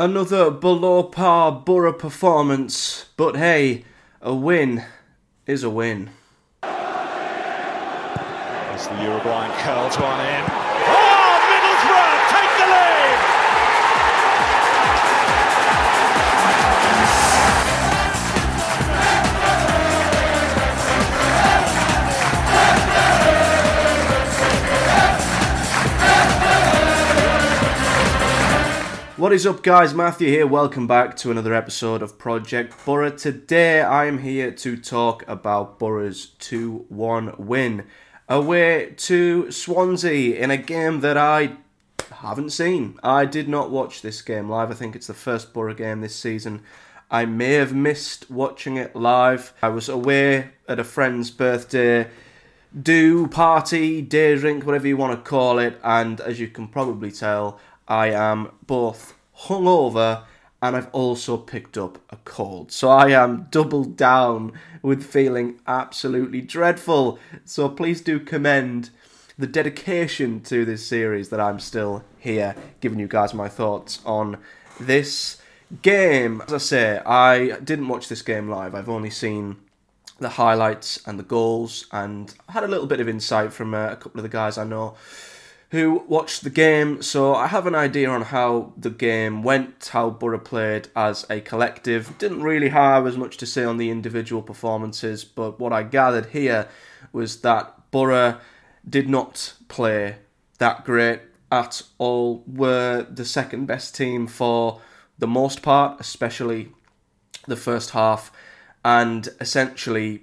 Another below par Boro performance, but hey, a win is a win. As the Uruguayan curls one in. What is up, guys? Matthew here. Welcome back to another episode of Project Boro. Today, I am here to talk about Boro's 2 1 win away to Swansea in a game that I haven't seen. I did not watch this game live. I think it's the first Boro game this season. I may have missed watching it live. I was away at a friend's birthday do, party, day drink, whatever you want to call it, and as you can probably tell, I am both hungover and I've also picked up a cold. So I am doubled down with feeling absolutely dreadful. So please do commend the dedication to this series that I'm still here giving you guys my thoughts on this game. As I say, I didn't watch this game live. I've only seen the highlights and the goals and I had a little bit of insight from uh, a couple of the guys I know who watched the game, so I have an idea on how the game went, how Boro played as a collective. Didn't really have as much to say on the individual performances, but what I gathered here was that Boro did not play that great at all, were the second best team for the most part, especially the first half, and essentially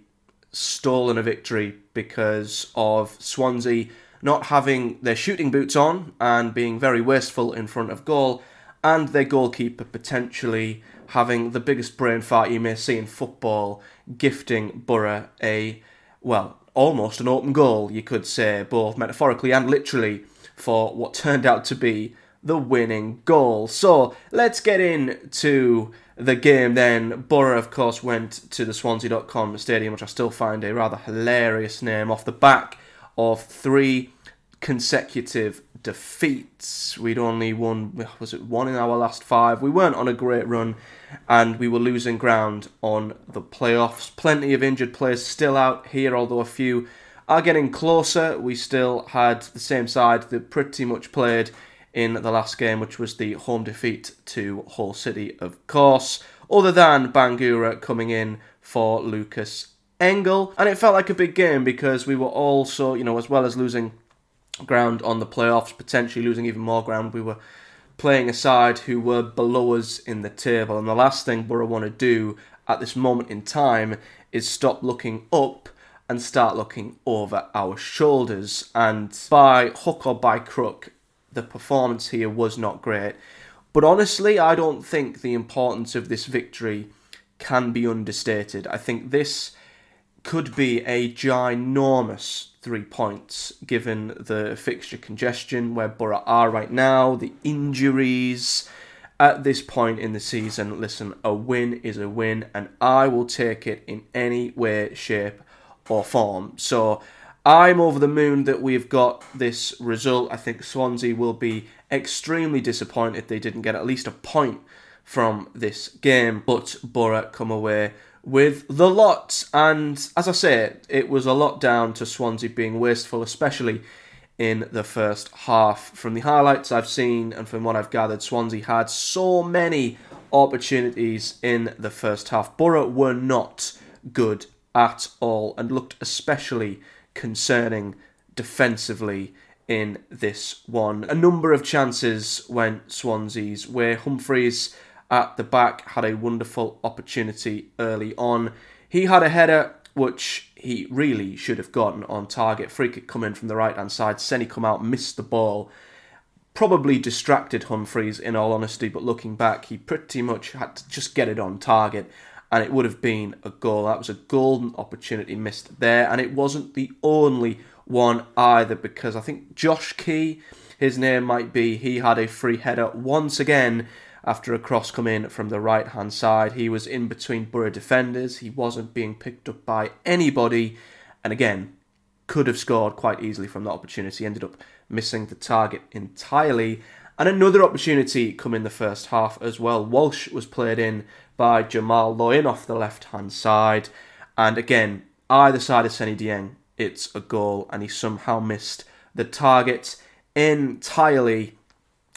stolen a victory because of Swansea not having their shooting boots on and being very wasteful in front of goal, and their goalkeeper potentially having the biggest brain fart you may see in football, gifting Boro a, well, almost an open goal, you could say, both metaphorically and literally, for what turned out to be the winning goal. So let's get into the game then. Boro, of course, went to the Swansea.com stadium, which I still find a rather hilarious name, off the back of three consecutive defeats. We'd only won, was it one in our last five? We weren't on a great run and we were losing ground on the playoffs. Plenty of injured players still out here, although a few are getting closer. We still had the same side that pretty much played in the last game, which was the home defeat to Hull City, of course, other than Bangura coming in for Lukas Engel. And it felt like a big game because we were also, you know, as well as losing ground on the playoffs, potentially losing even more ground, we were playing a side who were below us in the table. And the last thing Boro want to do at this moment in time is stop looking up and start looking over our shoulders. And by hook or by crook, the performance here was not great. But honestly, I don't think the importance of this victory can be understated. I think this could be a ginormous three points given the fixture congestion where Boro are right now, the injuries. At this point in the season, listen, a win is a win, and I will take it in any way, shape, or form. So I'm over the moon that we've got this result. I think Swansea will be extremely disappointed they didn't get at least a point from this game, but Boro come away with the lot. And as I say, it was a lot down to Swansea being wasteful, especially in the first half. From the highlights I've seen and from what I've gathered, Swansea had so many opportunities in the first half. Boro were not good at all and looked especially concerning defensively in this one. A number of chances went Swansea's way. Humphreys at the back had a wonderful opportunity early on. He had a header which he really should have gotten on target. Free kick coming from the right hand side. Seny come out, missed the ball. Probably distracted Humphreys in all honesty, but looking back, he pretty much had to just get it on target and it would have been a goal. That was a golden opportunity missed there, and it wasn't the only one either because I think Josh Key, his name might be, he had a free header once again after a cross come in from the right hand side. He was in between Boro defenders, he wasn't being picked up by anybody, and again, could have scored quite easily from that opportunity. Ended up missing the target entirely. And another opportunity come in the first half as well. Walsh was played in by Jamal Lowe off the left hand side. And again, either side of Seny Dieng, it's a goal, and he somehow missed the target entirely.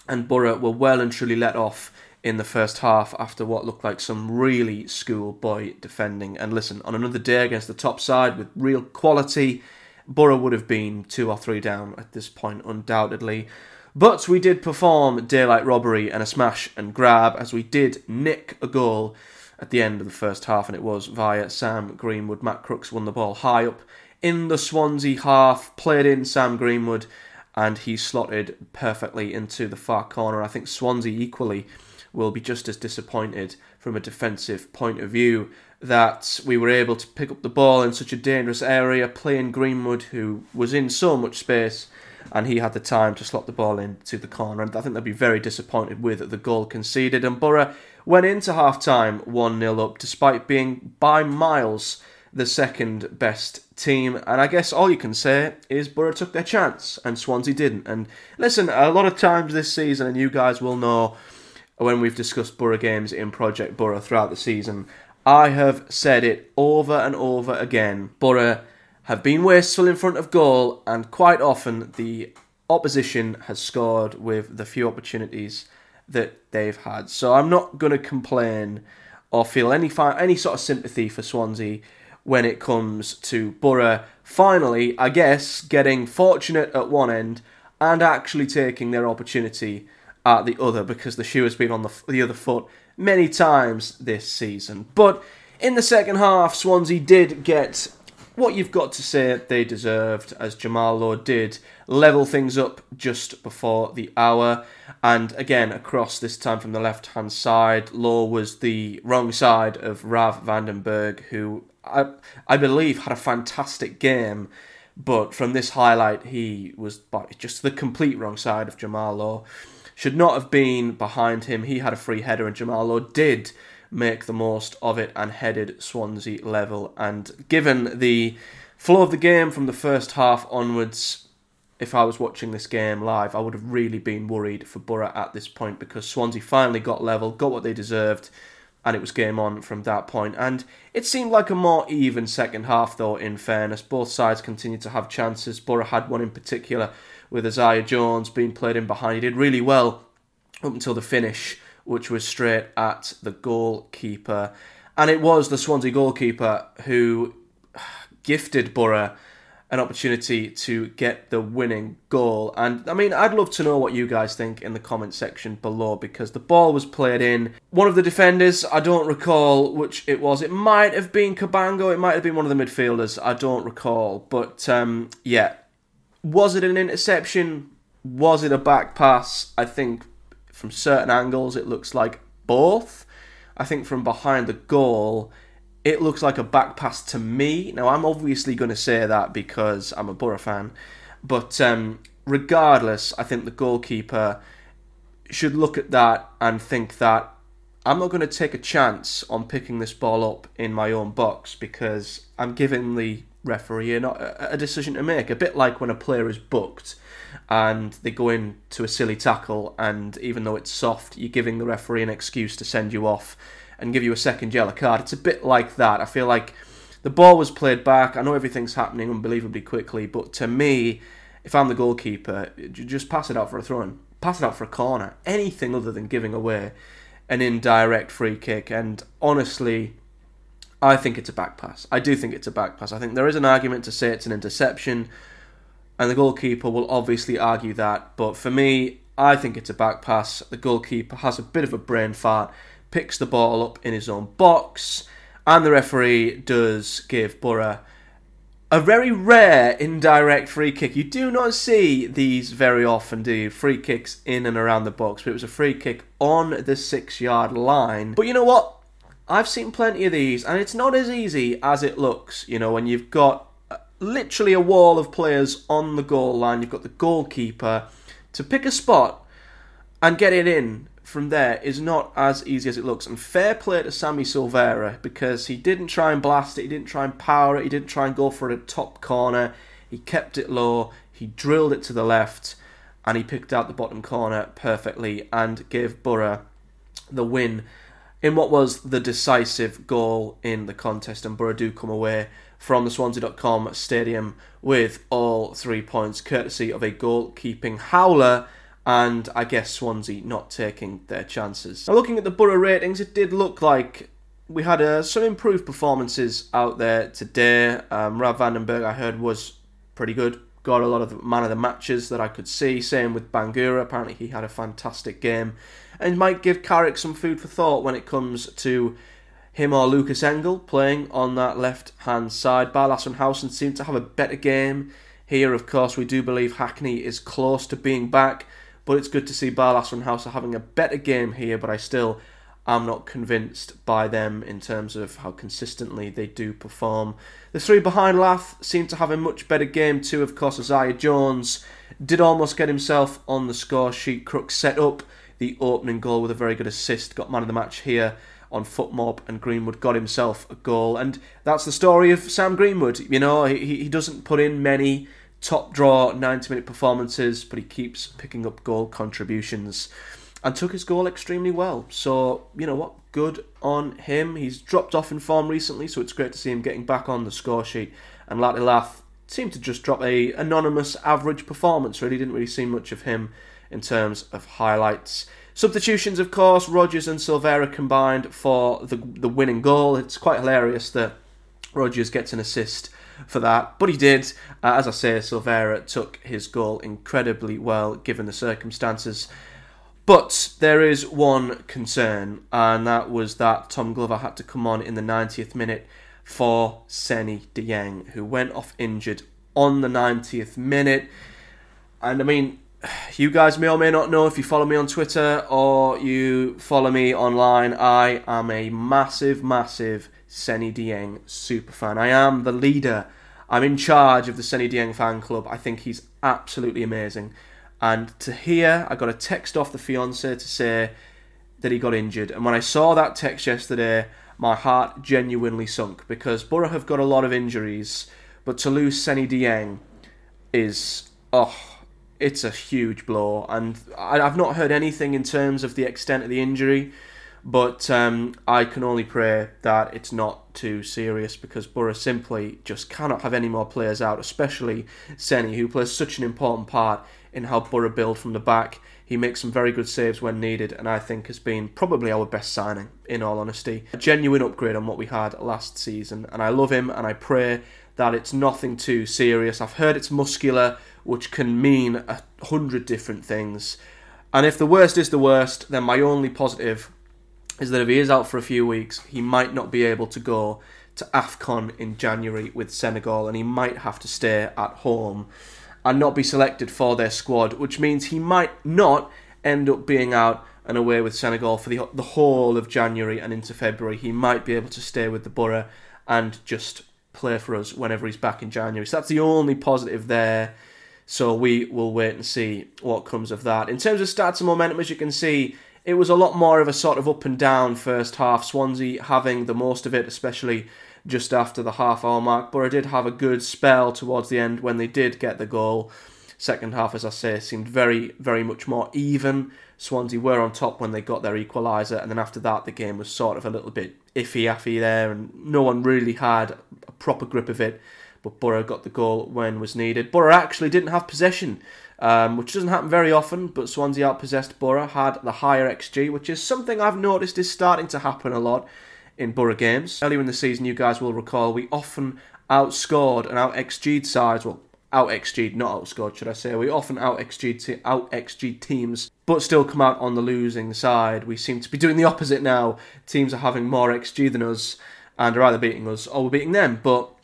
And Boro were well and truly let off in the first half after what looked like some really schoolboy defending. And listen, on another day against the top side with real quality, Boro would have been two or three down at this point, undoubtedly. But we did perform daylight robbery and a smash and grab as we did nick a goal at the end of the first half, and it was via Sam Greenwood. Matt Crooks won the ball high up in the Swansea half, played in Sam Greenwood, and he slotted perfectly into the far corner. I think Swansea equally will be just as disappointed from a defensive point of view that we were able to pick up the ball in such a dangerous area, playing Greenwood, who was in so much space, and he had the time to slot the ball into the corner. And I think they'll be very disappointed with the goal conceded. And Boro went into half time 1 0 up, despite being by miles the second best team. And I guess all you can say is Boro took their chance and Swansea didn't. And listen, a lot of times this season, and you guys will know when we've discussed Boro games in Project Boro throughout the season, I have said it over and over again. Boro have been wasteful in front of goal, and quite often the opposition has scored with the few opportunities that they've had. So I'm not going to complain or feel any any sort of sympathy for Swansea when it comes to Boro finally, I guess, getting fortunate at one end and actually taking their opportunity at the other because the shoe has been on the, the other foot many times this season. But in the second half, Swansea did get what you've got to say they deserved, as Jamal Lowe did level things up just before the hour. And again, across this time from the left hand side, Lowe was the wrong side of Rav van den Berg, who I, I believe had a fantastic game. But from this highlight, he was just the complete wrong side of Jamal Lowe. should not have been behind him. He had a free header, and Jamal Lowe did make the most of it and headed Swansea level. And given the flow of the game from the first half onwards, if I was watching this game live, I would have really been worried for Boro at this point because Swansea finally got level, got what they deserved, and it was game on from that point. And it seemed like a more even second half, though, in fairness. Both sides continued to have chances. Boro had one in particular with Isaiah Jones being played in behind. He did really well up until the finish, which was straight at the goalkeeper. And it was the Swansea goalkeeper who gifted Boro an opportunity to get the winning goal. And I mean, I'd love to know what you guys think in the comment section below because the ball was played in. One of the defenders, I don't recall which it was. It might have been Cabango, it might have been one of the midfielders, I don't recall. But um, yeah, was it an interception? Was it a back pass? I think from certain angles it looks like both. I think from behind the goal it looks like a back pass to me. Now I'm obviously going to say that because I'm a Boro fan, but um, regardless, I think the goalkeeper should look at that and think that I'm not going to take a chance on picking this ball up in my own box because I'm giving the referee a, a decision to make. A bit like when a player is booked and they go in to a silly tackle, and even though it's soft, you're giving the referee an excuse to send you off and give you a second yellow card. It's a bit like that. I feel like the ball was played back. I know everything's happening unbelievably quickly, but to me, if I'm the goalkeeper, just pass it out for a throw in, pass it out for a corner, anything other than giving away an indirect free kick. And honestly, I think it's a back pass. I do think it's a back pass. I think there is an argument to say it's an interception, and the goalkeeper will obviously argue that. But for me, I think it's a back pass. The goalkeeper has a bit of a brain fart, picks the ball up in his own box, and the referee does give Boro a very rare indirect free kick. You do not see these very often, do you? Free kicks in and around the box, but it was a free kick on the six yard line. But you know what? I've seen plenty of these, and it's not as easy as it looks. You know, when you've got uh, literally a wall of players on the goal line, you've got the goalkeeper to pick a spot and get it in from there is not as easy as it looks. And fair play to Sammy Silvera because he didn't try and blast it, he didn't try and power it, he didn't try and go for a top corner. He kept it low, he drilled it to the left, and he picked out the bottom corner perfectly and gave Boro the win in what was the decisive goal in the contest. And Boro do come away from the Swansea.com stadium with all three points, courtesy of a goalkeeping howler. And I guess Swansea not taking their chances. Now, looking at the Boro ratings, it did look like we had uh, some improved performances out there today. Um, Rav van den Berg, I heard, was pretty good. Got a lot of the man of the matches that I could see. Same with Bangura. Apparently, he had a fantastic game and might give Carrick some food for thought when it comes to him or Lukas Engel playing on that left hand side. Barlaser and Howson seem to have a better game here. Of course, we do believe Hackney is close to being back, but it's good to see Barlaser and having a better game here. But I still am not convinced by them in terms of how consistently they do perform. The three behind Lath seem to have a much better game too. Of course, Isaiah Jones did almost get himself on the score sheet. Crooks set up the opening goal with a very good assist. Got man of the match here on FotMob, and Greenwood got himself a goal. And that's the story of Sam Greenwood. You know, he, he doesn't put in many top draw 90 minute performances, but he keeps picking up goal contributions and took his goal extremely well. So, you know what? Good on him. He's dropped off in form recently, so it's great to see him getting back on the score sheet. And Lath seemed to just drop a anonymous average performance. Really didn't really see much of him in terms of highlights. Substitutions, of course, Rogers and Silvera combined for the the winning goal. It's quite hilarious that Rogers gets an assist for that, but he did. Uh, as I say, Silvera took his goal incredibly well given the circumstances. But there is one concern, and that was that Tom Glover had to come on in the 90th minute for Seny Dieng, who went off injured on the 90th minute. And I mean, you guys may or may not know if you follow me on Twitter or you follow me online. I am a massive, massive Seny Dieng super fan. I am the leader. I'm in charge of the Seny Dieng fan club. I think he's absolutely amazing. And to hear, I got a text off the fiance to say that he got injured. And when I saw that text yesterday, my heart genuinely sunk because Boro have got a lot of injuries, but to lose Seny Dieng is oh it's a huge blow, and I, have not heard anything in terms of the extent of the injury, but um, I can only pray that it's not too serious because Boro simply just cannot have any more players out, especially Seny, who plays such an important part in how Boro build from the back. He makes some very good saves when needed, and I think has been probably our best signing, in all honesty. A genuine upgrade on what we had last season, and I love him, and I pray that it's nothing too serious. I've heard it's muscular which can mean a hundred different things. And if the worst is the worst, then my only positive is that if he is out for a few weeks, he might not be able to go to AFCON in January with Senegal and he might have to stay at home and not be selected for their squad, which means he might not end up being out and away with Senegal for the, the whole of January and into February. He might be able to stay with the Boro and just play for us whenever he's back in January. So that's the only positive there. So we will wait and see what comes of that. In terms of stats and momentum, as you can see, it was a lot more of a sort of up and down first half. Swansea having the most of it, especially just after the half hour mark. But I did have a good spell towards the end when they did get the goal. Second half, as I say, seemed very, very much more even. Swansea were on top when they got their equaliser, and then after that, the game was sort of a little bit iffy affy there, and no one really had a proper grip of it but Boro got the goal when was needed. Boro actually didn't have possession, um, which doesn't happen very often, but Swansea outpossessed Boro, had the higher XG, which is something I've noticed is starting to happen a lot in Boro games. Earlier in the season, you guys will recall, we often outscored and out XG'd sides, well, out XG'd, not outscored, should I say. We often out XG'd, out XG'd teams, but still come out on the losing side. We seem to be doing the opposite now. Teams are having more XG than us and are either beating us or we're beating them, but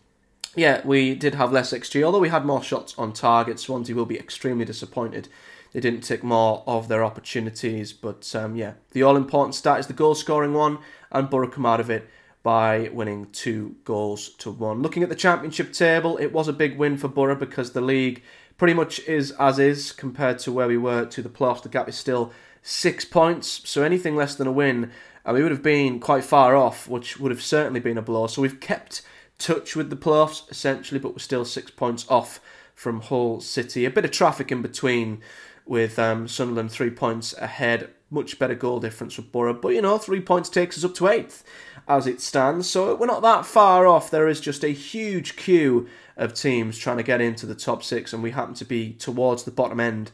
yeah, we did have less XG, although we had more shots on target. Swansea will be extremely disappointed. They didn't take more of their opportunities, but um, yeah, the all important stat is the goal scoring one, and Boro come out of it by winning two goals to one. Looking at the championship table, it was a big win for Boro because the league pretty much is as is compared to where we were to the playoffs. The gap is still six points, so anything less than a win, and we would have been quite far off, which would have certainly been a blow. So we've kept touch with the playoffs essentially, but we're still six points off from Hull City. A bit of traffic in between with um, Sunderland three points ahead. Much better goal difference with Boro, but you know, three points takes us up to eighth as it stands. So we're not that far off. There is just a huge queue of teams trying to get into the top six, and we happen to be towards the bottom end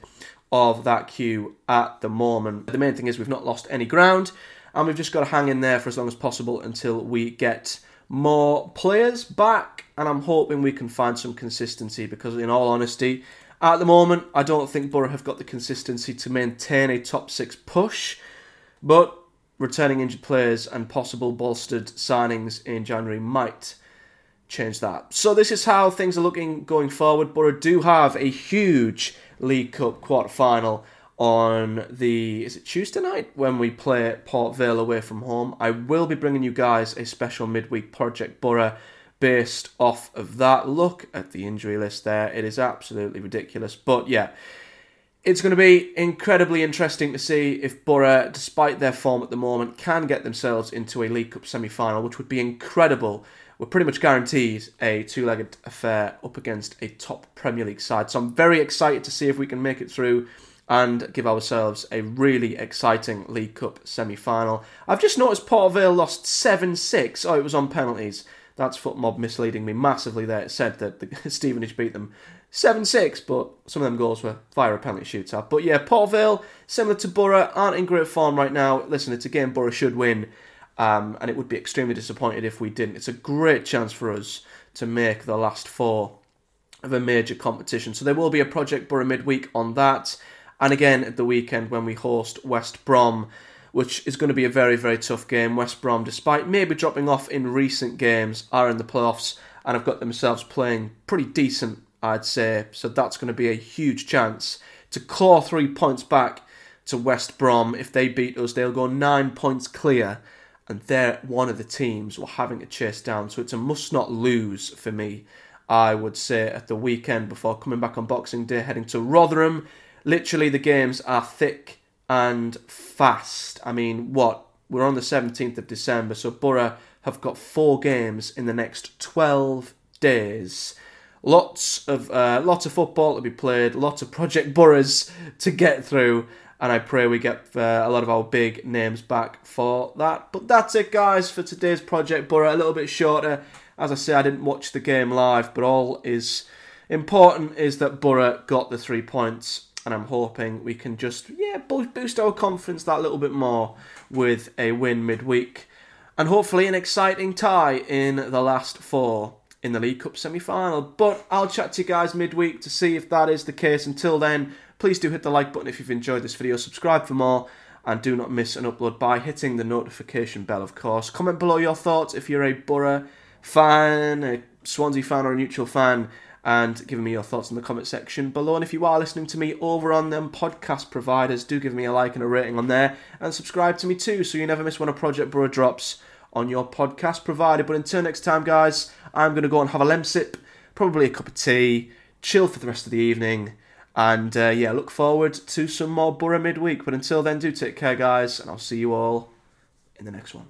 of that queue at the moment. The main thing is we've not lost any ground, and we've just got to hang in there for as long as possible until we get more players back. And I'm hoping we can find some consistency because, in all honesty, at the moment, I don't think Boro have got the consistency to maintain a top six push, but returning injured players and possible bolstered signings in January might change that. So this is how things are looking going forward. Boro do have a huge League Cup quarter final on the is it Tuesday night when we play Port Vale away from home. I will be bringing you guys a special midweek Project Boro based off of that. Look at the injury list there. It is absolutely ridiculous. But yeah, it's going to be incredibly interesting to see if Boro, despite their form at the moment, can get themselves into a League Cup semi final, which would be incredible. We're pretty much guaranteed a two legged affair up against a top Premier League side. So I'm very excited to see if we can make it through and give ourselves a really exciting League Cup semi final. I've just noticed Port Vale lost 7 6. Oh, it was on penalties. That's FotMob misleading me massively there. It said that the Stevenage beat them 7 6, but some of them goals were via a penalty shootout. But yeah, Port Vale, similar to Boro, aren't in great form right now. Listen, it's a game Boro should win, um, and it would be extremely disappointed if we didn't. It's a great chance for us to make the last four of a major competition. So there will be a Project Boro midweek on that. And again at the weekend when we host West Brom which is going to be a very, very tough game. West Brom, despite maybe dropping off in recent games, are in the playoffs and have got themselves playing pretty decent, I'd say. So that's going to be a huge chance to claw three points back to West Brom. If they beat us, they'll go nine points clear, and they're one of the teams we're having to chase down. So it's a must not lose for me. I would say at the weekend before coming back on Boxing Day, heading to Rotherham. Literally, the games are thick and fast. I mean, what? We're on the 17th of December, so Boro have got four games in the next 12 days. Lots of uh, lots of football to be played, lots of Project Boros to get through, and I pray we get uh, a lot of our big names back for that. But that's it, guys, for today's Project Boro. A little bit shorter. As I say, I didn't watch the game live, but all is important is that Boro got the three points and I'm hoping we can just yeah boost our confidence that little bit more with a win midweek, and hopefully an exciting tie in the last four in the League Cup semi-final. But I'll chat to you guys midweek to see if that is the case. Until then, please do hit the like button if you've enjoyed this video, subscribe for more. And do not miss an upload by hitting the notification bell, of course. Comment below your thoughts if you're a Boro fan, a Swansea fan, or a neutral fan and giving me your thoughts in the comment section below. And if you are listening to me over on them podcast providers, do give me a like and a rating on there and subscribe to me too so you never miss when a Project Boro drops on your podcast provider. But until next time, guys, I'm going to go and have a lemsip, probably a cup of tea, chill for the rest of the evening. And uh, yeah, look forward to some more Boro midweek. But until then, do take care, guys, and I'll see you all in the next one.